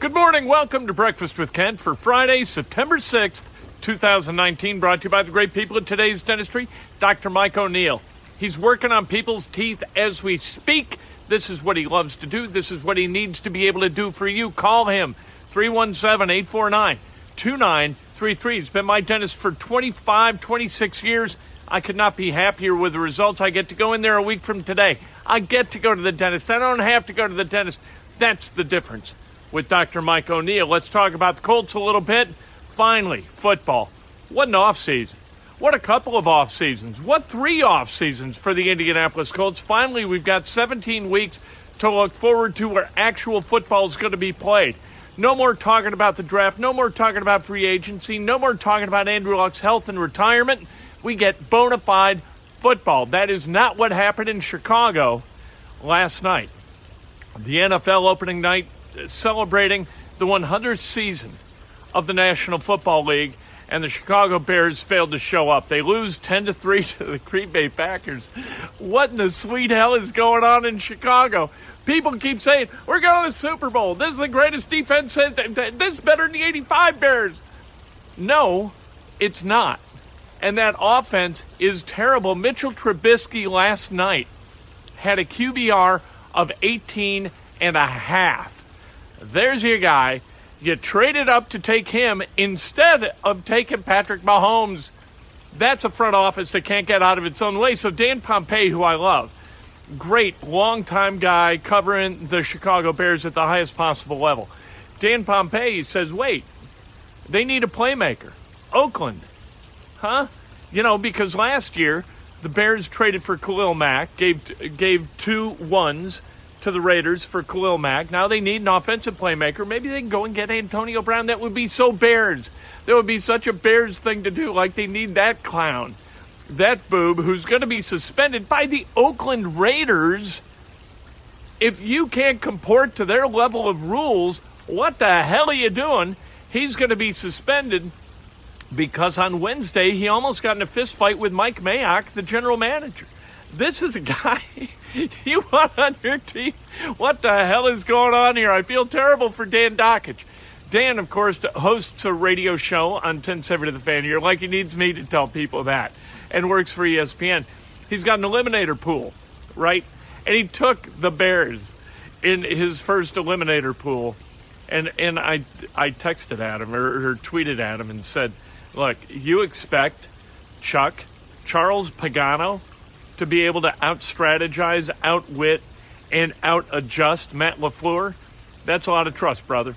Good morning. Welcome to Breakfast with Kent for Friday, September 6th, 2019. Brought to you by the great people at today's dentistry, Dr. Mike O'Neill. He's working on people's teeth as we speak. This is what he loves to do. This is what he needs to be able to do for you. Call him 317 849 2933. He's been my dentist for 25, 26 years. I could not be happier with the results. I get to go in there a week from today. I get to go to the dentist. I don't have to go to the dentist. That's the difference with Dr. Mike O'Neill. Let's talk about the Colts a little bit. Finally, football. What an off season. What a couple of off seasons. What three off seasons for the Indianapolis Colts. Finally, we've got 17 weeks to look forward to where actual football is going to be played. No more talking about the draft. No more talking about free agency. No more talking about Andrew Luck's health and retirement. We get bona fide football. That is not what happened in Chicago last night. The NFL opening night celebrating the 100th season of the National Football League, and the Chicago Bears failed to show up. They lose 10 to 3 to the Green Bay Packers. What in the sweet hell is going on in Chicago? People keep saying, We're going to the Super Bowl. This is the greatest defense. This is better than the 85 Bears. No, it's not. And that offense is terrible. Mitchell Trubisky last night had a QBR of 18 and a half. There's your guy. You traded up to take him instead of taking Patrick Mahomes. That's a front office that can't get out of its own way. So Dan Pompei, who I love, great longtime guy covering the Chicago Bears at the highest possible level. Dan Pompei says, wait, they need a playmaker. Oakland, huh? You know, because last year the Bears traded for Khalil Mack, gave gave two ones to the Raiders for Khalil Mack. Now they need an offensive playmaker. Maybe they can go and get Antonio Brown. That would be so Bears. That would be such a Bears thing to do. Like they need that clown, that boob who's going to be suspended by the Oakland Raiders. If you can't comport to their level of rules, what the hell are you doing? He's going to be suspended because on Wednesday he almost got in a fist fight with Mike Mayock, the general manager. This is a guy you want on your team? What the hell is going on here? I feel terrible for Dan Dakich. Dan, of course, hosts a radio show on 1070 The Fan here, like he needs me to tell people that, and works for ESPN. He's got an eliminator pool, right? And he took the Bears in his first eliminator pool. And, and I, I texted at him or, or tweeted at him and said, Look, you expect Chuck, Charles Pagano, to be able to out strategize, outwit, and out adjust Matt LaFleur, that's a lot of trust, brother.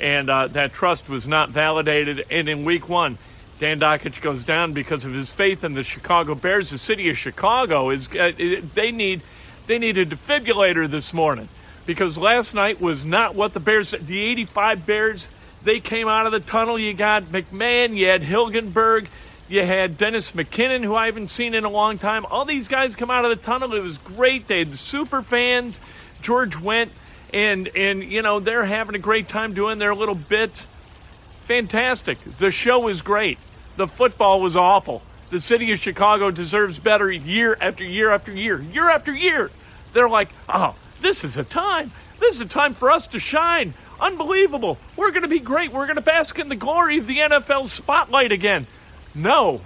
And uh, that trust was not validated. And in week one, Dan Dakich goes down because of his faith in the Chicago Bears. The city of Chicago is uh, they need they need a defibrillator this morning because last night was not what the Bears the 85 Bears they came out of the tunnel. You got McMahon, you had Hilgenberg, you had Dennis McKinnon, who I haven't seen in a long time. All these guys come out of the tunnel. It was great. They had super fans. George Wendt, and and you know they're having a great time doing their little bits. Fantastic. The show was great. The football was awful. The city of Chicago deserves better year after year after year, year after year. They're like, oh, this is a time. This is a time for us to shine. Unbelievable. We're going to be great. We're going to bask in the glory of the NFL spotlight again. No,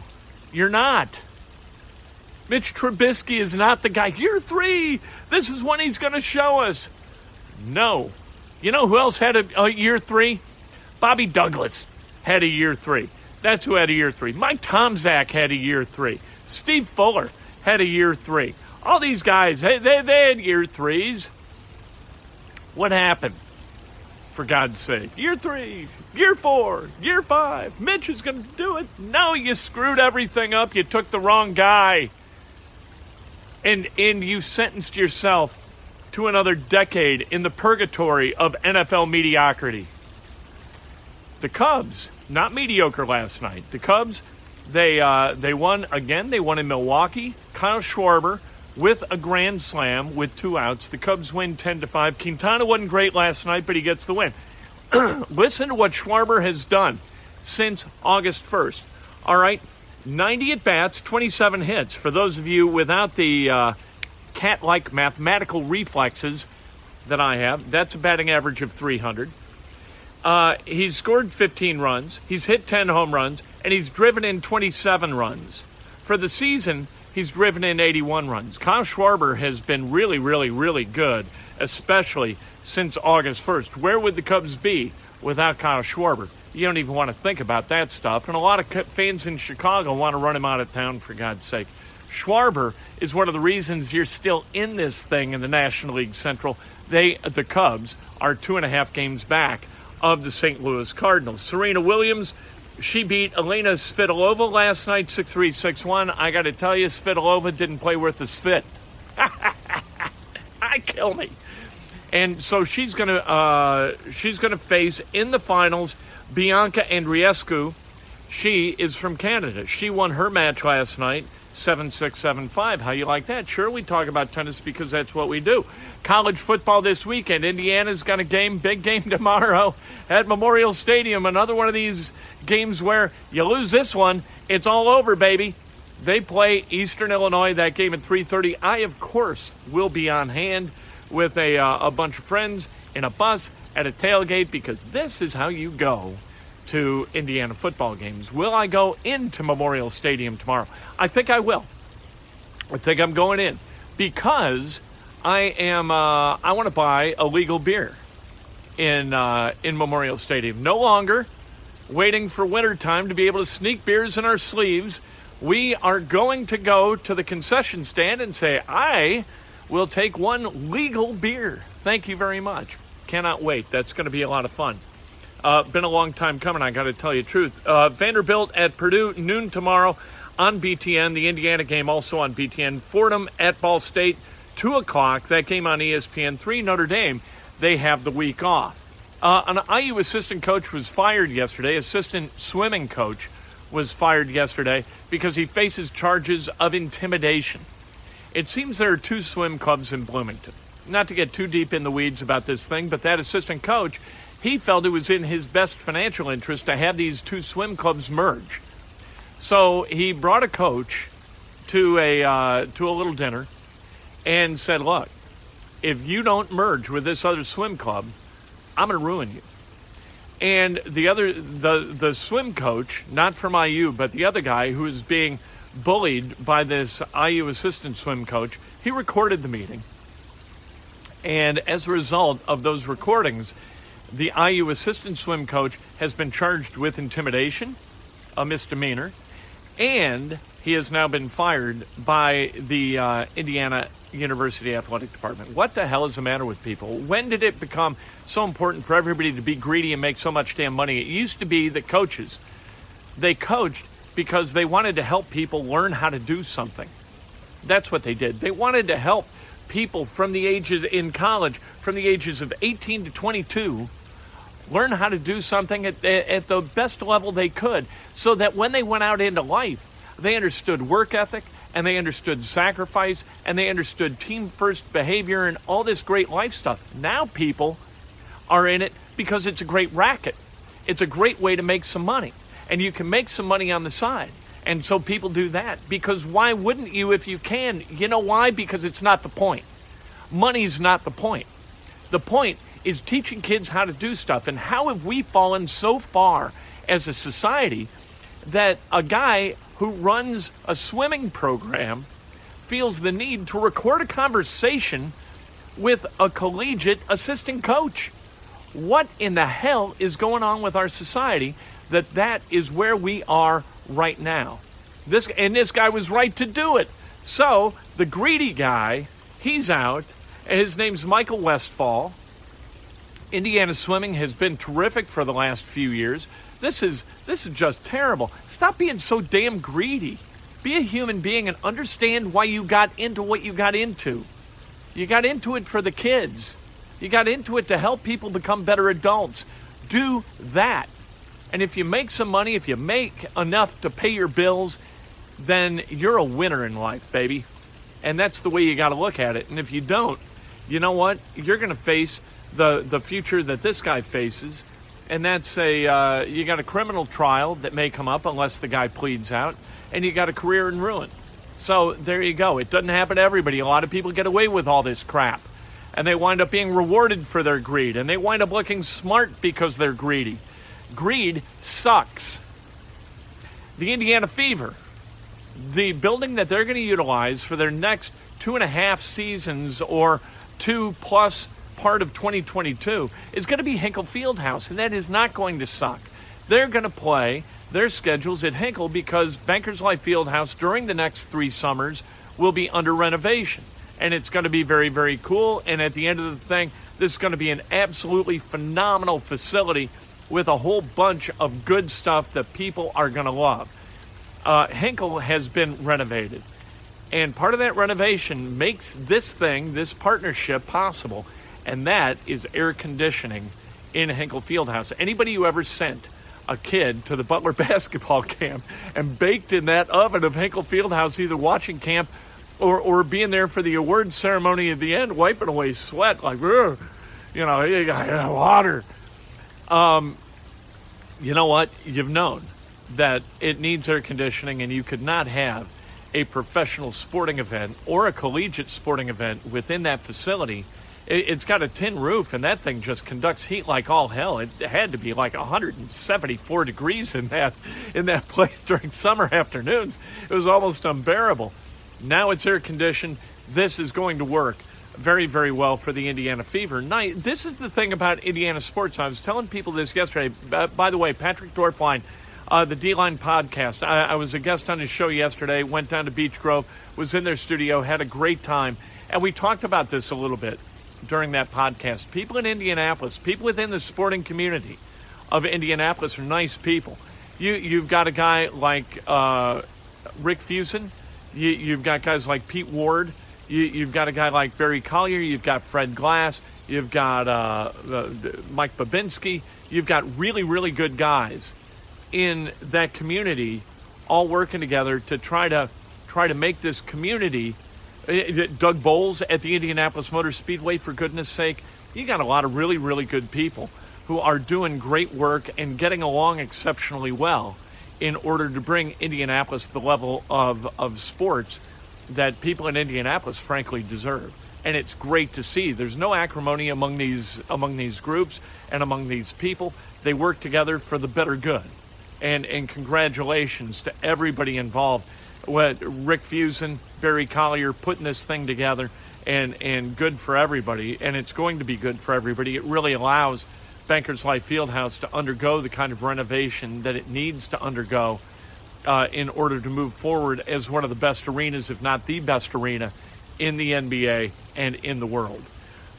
you're not. Mitch Trubisky is not the guy. Year three. This is when he's going to show us. No. You know who else had a, a year three? Bobby Douglass had a year three. That's who had a year three. Mike Tomczak had a year three. Steve Fuller had a year three. All these guys, they, they, they had year threes. What happened? For God's sake. Year three, year four, year five. Mitch is going to do it. No, you screwed everything up. You took the wrong guy. And, and you sentenced yourself to another decade in the purgatory of NFL mediocrity. The Cubs, not mediocre last night. The Cubs, they uh, they won again. They won in Milwaukee. Kyle Schwarber with a grand slam with two outs. The Cubs win ten to five. Quintana wasn't great last night, but he gets the win. Listen to what Schwarber has done since August first. All right, ninety at bats, twenty-seven hits. For those of you without the uh, cat-like mathematical reflexes that I have, that's a batting average of three hundred. Uh, he's scored 15 runs, he's hit 10 home runs, and he's driven in 27 runs. For the season, he's driven in 81 runs. Kyle Schwarber has been really, really, really good, especially since August 1st. Where would the Cubs be without Kyle Schwarber? You don't even want to think about that stuff. And a lot of fans in Chicago want to run him out of town, for God's sake. Schwarber is one of the reasons you're still in this thing in the National League Central. They, the Cubs, are two and a half games back of the St. Louis Cardinals. Serena Williams, she beat Elena Svitolova last night, 6 3 6 1. I got to tell you, Svitolova didn't play worth a spit. I kill me. And so she's gonna uh, she's gonna face in the finals Bianca Andreescu. She is from Canada. She won her match last night. 7675. How you like that? Sure, we talk about tennis because that's what we do. College football this weekend. Indiana's got a game, big game tomorrow at Memorial Stadium. Another one of these games where you lose this one, it's all over, baby. They play Eastern Illinois that game at 3:30. I of course will be on hand with a uh, a bunch of friends in a bus at a tailgate because this is how you go to Indiana football games. Will I go into Memorial Stadium tomorrow? I think I will. I think I'm going in because I am. Uh, I want to buy a legal beer in uh, in Memorial Stadium. No longer waiting for winter time to be able to sneak beers in our sleeves. We are going to go to the concession stand and say, "I will take one legal beer." Thank you very much. Cannot wait. That's going to be a lot of fun. Uh, been a long time coming, I got to tell you the truth. Uh, Vanderbilt at Purdue, noon tomorrow on BTN. The Indiana game also on BTN. Fordham at Ball State, 2 o'clock. That game on ESPN 3. Notre Dame, they have the week off. Uh, an IU assistant coach was fired yesterday. Assistant swimming coach was fired yesterday because he faces charges of intimidation. It seems there are two swim clubs in Bloomington. Not to get too deep in the weeds about this thing, but that assistant coach he felt it was in his best financial interest to have these two swim clubs merge. So he brought a coach to a uh, to a little dinner and said, "Look, if you don't merge with this other swim club, I'm going to ruin you." And the other the the swim coach, not from IU, but the other guy who is being bullied by this IU assistant swim coach, he recorded the meeting. And as a result of those recordings, the IU assistant swim coach has been charged with intimidation, a misdemeanor, and he has now been fired by the uh, Indiana University Athletic Department. What the hell is the matter with people? When did it become so important for everybody to be greedy and make so much damn money? It used to be that coaches, they coached because they wanted to help people learn how to do something. That's what they did. They wanted to help people from the ages in college, from the ages of 18 to 22, learn how to do something at, at the best level they could so that when they went out into life, they understood work ethic and they understood sacrifice and they understood team first behavior and all this great life stuff. Now people are in it because it's a great racket. It's a great way to make some money. And you can make some money on the side. And so people do that because why wouldn't you if you can? You know why? Because it's not the point. Money's not the point. The point is teaching kids how to do stuff. And how have we fallen so far as a society that a guy who runs a swimming program feels the need to record a conversation with a collegiate assistant coach? What in the hell is going on with our society that that is where we are right now? This and this guy was right to do it. So the greedy guy, he's out, and his name's Michael Westfall. Indiana swimming has been terrific for the last few years. This is this is just terrible. Stop being so damn greedy. Be a human being and understand why you got into what you got into. You got into it for the kids. You got into it to help people become better adults. Do that. And if you make some money, if you make enough to pay your bills, then you're a winner in life, baby. And that's the way you got to look at it. And if you don't, you know what? You're going to face the the future that this guy faces, and that's a uh, you got a criminal trial that may come up unless the guy pleads out, and you got a career in ruin. So there you go. It doesn't happen to everybody. A lot of people get away with all this crap, and they wind up being rewarded for their greed, and they wind up looking smart because they're greedy. Greed sucks. The Indiana Fever, the building that they're going to utilize for their next two and a half seasons or two plus part of 2022 is going to be Hinkle Fieldhouse, and that is not going to suck. They're going to play their schedules at Hinkle because Bankers Life Fieldhouse during the next three summers will be under renovation. And it's going to be very, very cool. And at the end of the thing, this is going to be an absolutely phenomenal facility with a whole bunch of good stuff that people are going to love. Uh, Hinkle has been renovated. And part of that renovation makes this thing, this partnership, possible and that is air conditioning in Hinkle Fieldhouse. Anybody who ever sent a kid to the Butler basketball camp and baked in that oven of Hinkle Fieldhouse, either watching camp or, or being there for the award ceremony at the end, wiping away sweat, like, you know, you got water. Um, you know what? You've known that it needs air conditioning, and you could not have a professional sporting event or a collegiate sporting event within that facility it's got a tin roof, and that thing just conducts heat like all hell. It had to be like 174 degrees in that in that place during summer afternoons. It was almost unbearable. Now it's air conditioned. This is going to work very, very well for the Indiana Fever. Night. This is the thing about Indiana sports. I was telling people this yesterday. By the way, Patrick Dorfline, uh, the D Line podcast. I, I was a guest on his show yesterday. Went down to Beech Grove, was in their studio, had a great time, and we talked about this a little bit during that podcast. People in Indianapolis, people within the sporting community of Indianapolis are nice people. You, you've got a guy like uh, Rick Fuson. You, have got guys like Pete Ward. You, have got a guy like Barry Collier. You've got Fred Glass. You've got uh, uh, Mike Bobinski. You've got really, really good guys in that community, all working together to try to try to make this community Eh, eh, Doug Boles at the Indianapolis Motor Speedway, for goodness sake. You got a lot of really, really good people who are doing great work and getting along exceptionally well in order to bring Indianapolis the level of, of sports that people in Indianapolis frankly deserve. And it's great to see. There's no acrimony among these among these groups and among these people. They work together for the better good. And and congratulations to everybody involved what Rick Fuson, Barry Collier putting this thing together and, and good for everybody. And it's going to be good for everybody. It really allows Bankers Life Fieldhouse to undergo the kind of renovation that it needs to undergo uh, in order to move forward as one of the best arenas, if not the best arena, in the NBA and in the world.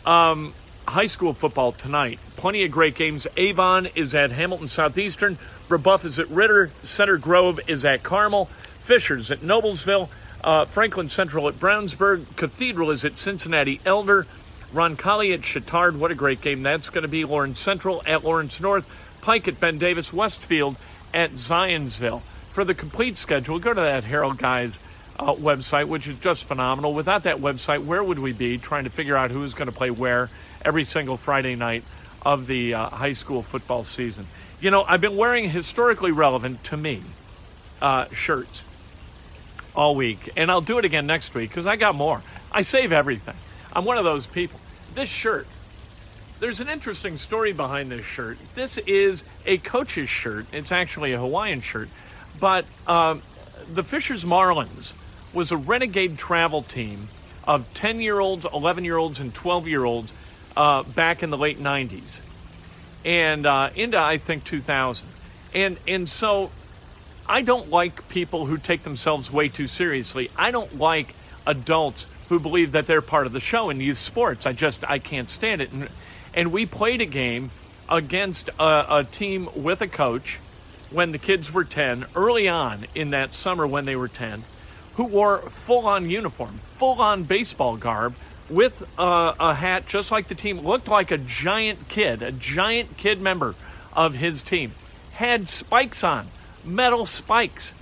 Um, high school football tonight. Plenty of great games. Avon is at Hamilton Southeastern. Brebeuf is at Ritter. Center Grove is at Carmel. Fishers at Noblesville, uh, Franklin Central at Brownsburg, Cathedral is at Cincinnati Elder, Roncalli at Chatard. What a great game that's going to be. Lawrence Central at Lawrence North, Pike at Ben Davis, Westfield at Zionsville. For the complete schedule, go to that Herald Guys uh, website, which is just phenomenal. Without that website, where would we be trying to figure out who's going to play where every single Friday night of the uh, high school football season? You know, I've been wearing historically relevant to me uh, shirts all week, and I'll do it again next week because I got more. I save everything. I'm one of those people. This shirt, there's an interesting story behind this shirt. This is a coach's shirt. It's actually a Hawaiian shirt, but um, the Fishers Marlins was a renegade travel team of 10 year olds, 11 year olds, and 12 year olds uh, back in the late 90s and uh, into, I think, 2000. And, and so I don't like people who take themselves way too seriously. I don't like adults who believe that they're part of the show in youth sports. I just, I can't stand it. And, and we played a game against a, a team with a coach when the kids were 10, early on in that summer when they were 10 who wore full on uniform, full on baseball garb with a, a hat just like the team, looked like a giant kid, a giant kid member of his team, had spikes on, metal spikes,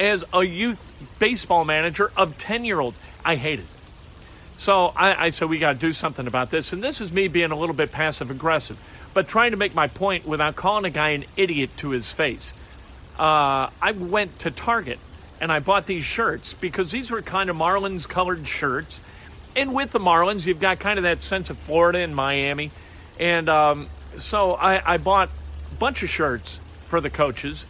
as a youth baseball manager of 10 year olds. I hate it. So I, I said, we got to do something about this. And this is me being a little bit passive aggressive, but trying to make my point without calling a guy an idiot to his face. Uh, I went to Target and I bought these shirts because these were kind of Marlins colored shirts. And with the Marlins, you've got kind of that sense of Florida and Miami. And um, so I, I bought a bunch of shirts for the coaches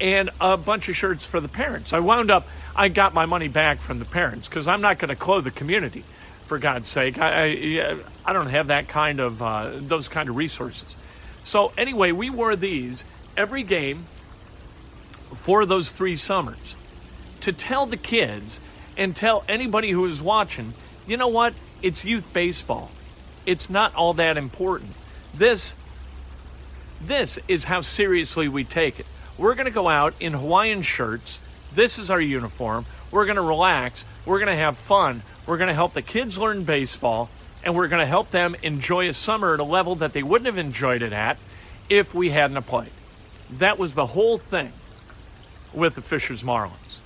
and a bunch of shirts for the parents. I wound up, I got my money back from the parents because I'm not going to clothe the community, for God's sake. I, I, I don't have that kind of, uh, those kind of resources. So anyway, we wore these every game for those three summers to tell the kids and tell anybody who is watching, you know what? It's youth baseball. It's not all that important. This this is how seriously we take it. We're going to go out in Hawaiian shirts. This is our uniform. We're going to relax. We're going to have fun. We're going to help the kids learn baseball and we're going to help them enjoy a summer at a level that they wouldn't have enjoyed it at if we hadn't played. That was the whole thing with the Fishers Marlins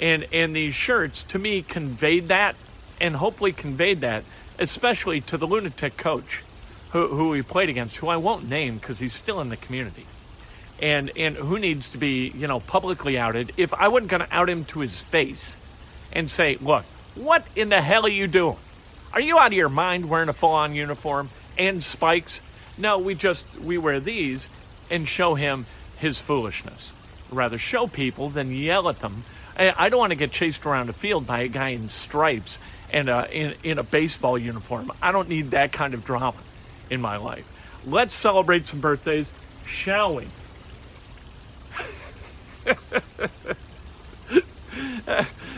and and these shirts to me conveyed that and hopefully conveyed that especially to the lunatic coach who, who we played against who i won't name because he's still in the community and and who needs to be you know publicly outed if i wasn't going to out him to his face and say look what in the hell are you doing are you out of your mind wearing a full-on uniform and spikes no we just we wear these and show him his foolishness rather show people than yell at them I don't want to get chased around the field by a guy in stripes and uh, in, in a baseball uniform. I don't need that kind of drama in my life. Let's celebrate some birthdays, shall we?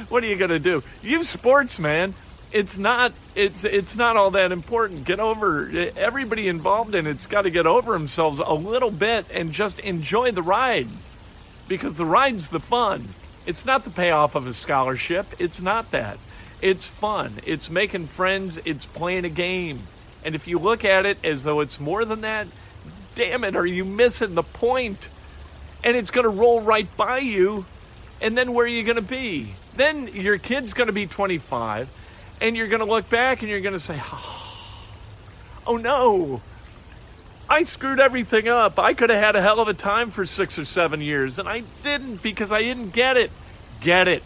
What are you going to do? You sports, man. It's not it's it's not all that important. Get over everybody involved in it's got to get over themselves a little bit and just enjoy the ride because the ride's the fun. It's not the payoff of a scholarship. It's not that. It's fun. It's making friends. It's playing a game. And if you look at it as though it's more than that, damn it, are you missing the point? And it's going to roll right by you. And then where are you going to be? Then your kid's going to be 25, and you're going to look back and you're going to say, oh, oh no, I screwed everything up. I could have had a hell of a time for six or seven years, and I didn't because I didn't get it. Get it.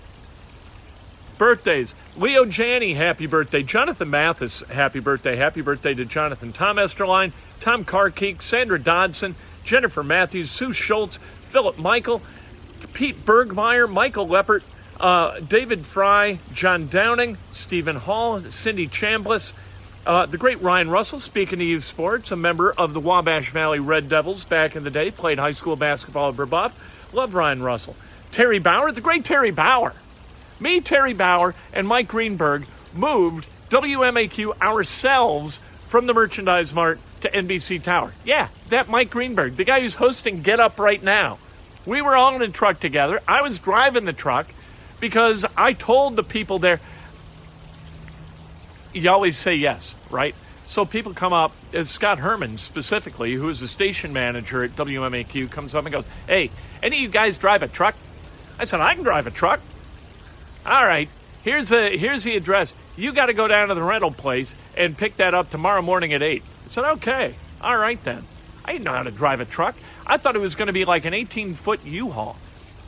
Birthdays. Leo Janney, happy birthday. Jonathan Mathis, happy birthday. Happy birthday to Jonathan. Tom Esterline, Tom Carkeek, Sandra Dodson, Jennifer Matthews, Sue Schultz, Philip Michael, Pete Bergmeyer, Michael Leppert, uh, David Fry, John Downing, Stephen Hall, Cindy Chambliss, uh, the great Ryan Russell, speaking to youth sports, a member of the Wabash Valley Red Devils back in the day, played high school basketball at Brebeuf. Love Ryan Russell. Terry Bauer, the great Terry Bauer. Me, Terry Bauer, and Mike Greenberg moved WMAQ ourselves from the Merchandise Mart to NBC Tower. Yeah, that Mike Greenberg, the guy who's hosting Get Up right now. We were all in a truck together. I was driving the truck because I told the people there, you always say yes, right? So people come up, as Scott Herman specifically, who is the station manager at WMAQ, comes up and goes, Hey, any of you guys drive a truck? I said, I can drive a truck. All right, here's a here's the address. You got to go down to the rental place and pick that up tomorrow morning at eight. I said, okay, all right then. I didn't know how to drive a truck. I thought it was going to be like an 18 foot U-Haul.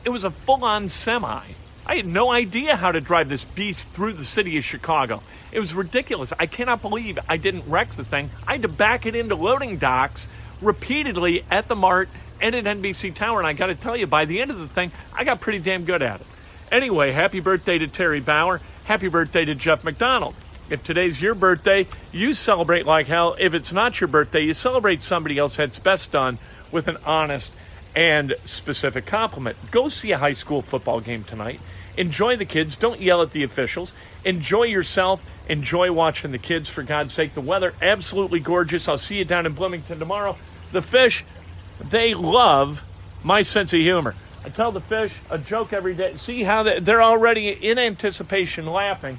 It was a full on semi. I had no idea how to drive this beast through the city of Chicago. It was ridiculous. I cannot believe I didn't wreck the thing. I had to back it into loading docks repeatedly at the Mart and at NBC Tower. And I got to tell you, by the end of the thing, I got pretty damn good at it. Anyway, happy birthday to Terry Bauer. Happy birthday to Jeff McDonald. If today's your birthday, you celebrate like hell. If it's not your birthday, you celebrate somebody else that's best done with an honest and specific compliment. Go see a high school football game tonight. Enjoy the kids. Don't yell at the officials. Enjoy yourself. Enjoy watching the kids, for God's sake. The weather, absolutely gorgeous. I'll see you down in Bloomington tomorrow. The fish, they love my sense of humor. I tell the fish a joke every day. See how they're already in anticipation laughing.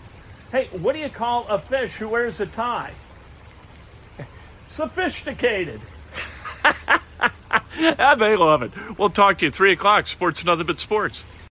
Hey, what do you call a fish who wears a tie? Sophisticated. they love it. We'll talk to you 3 o'clock. Sports, nothing but sports.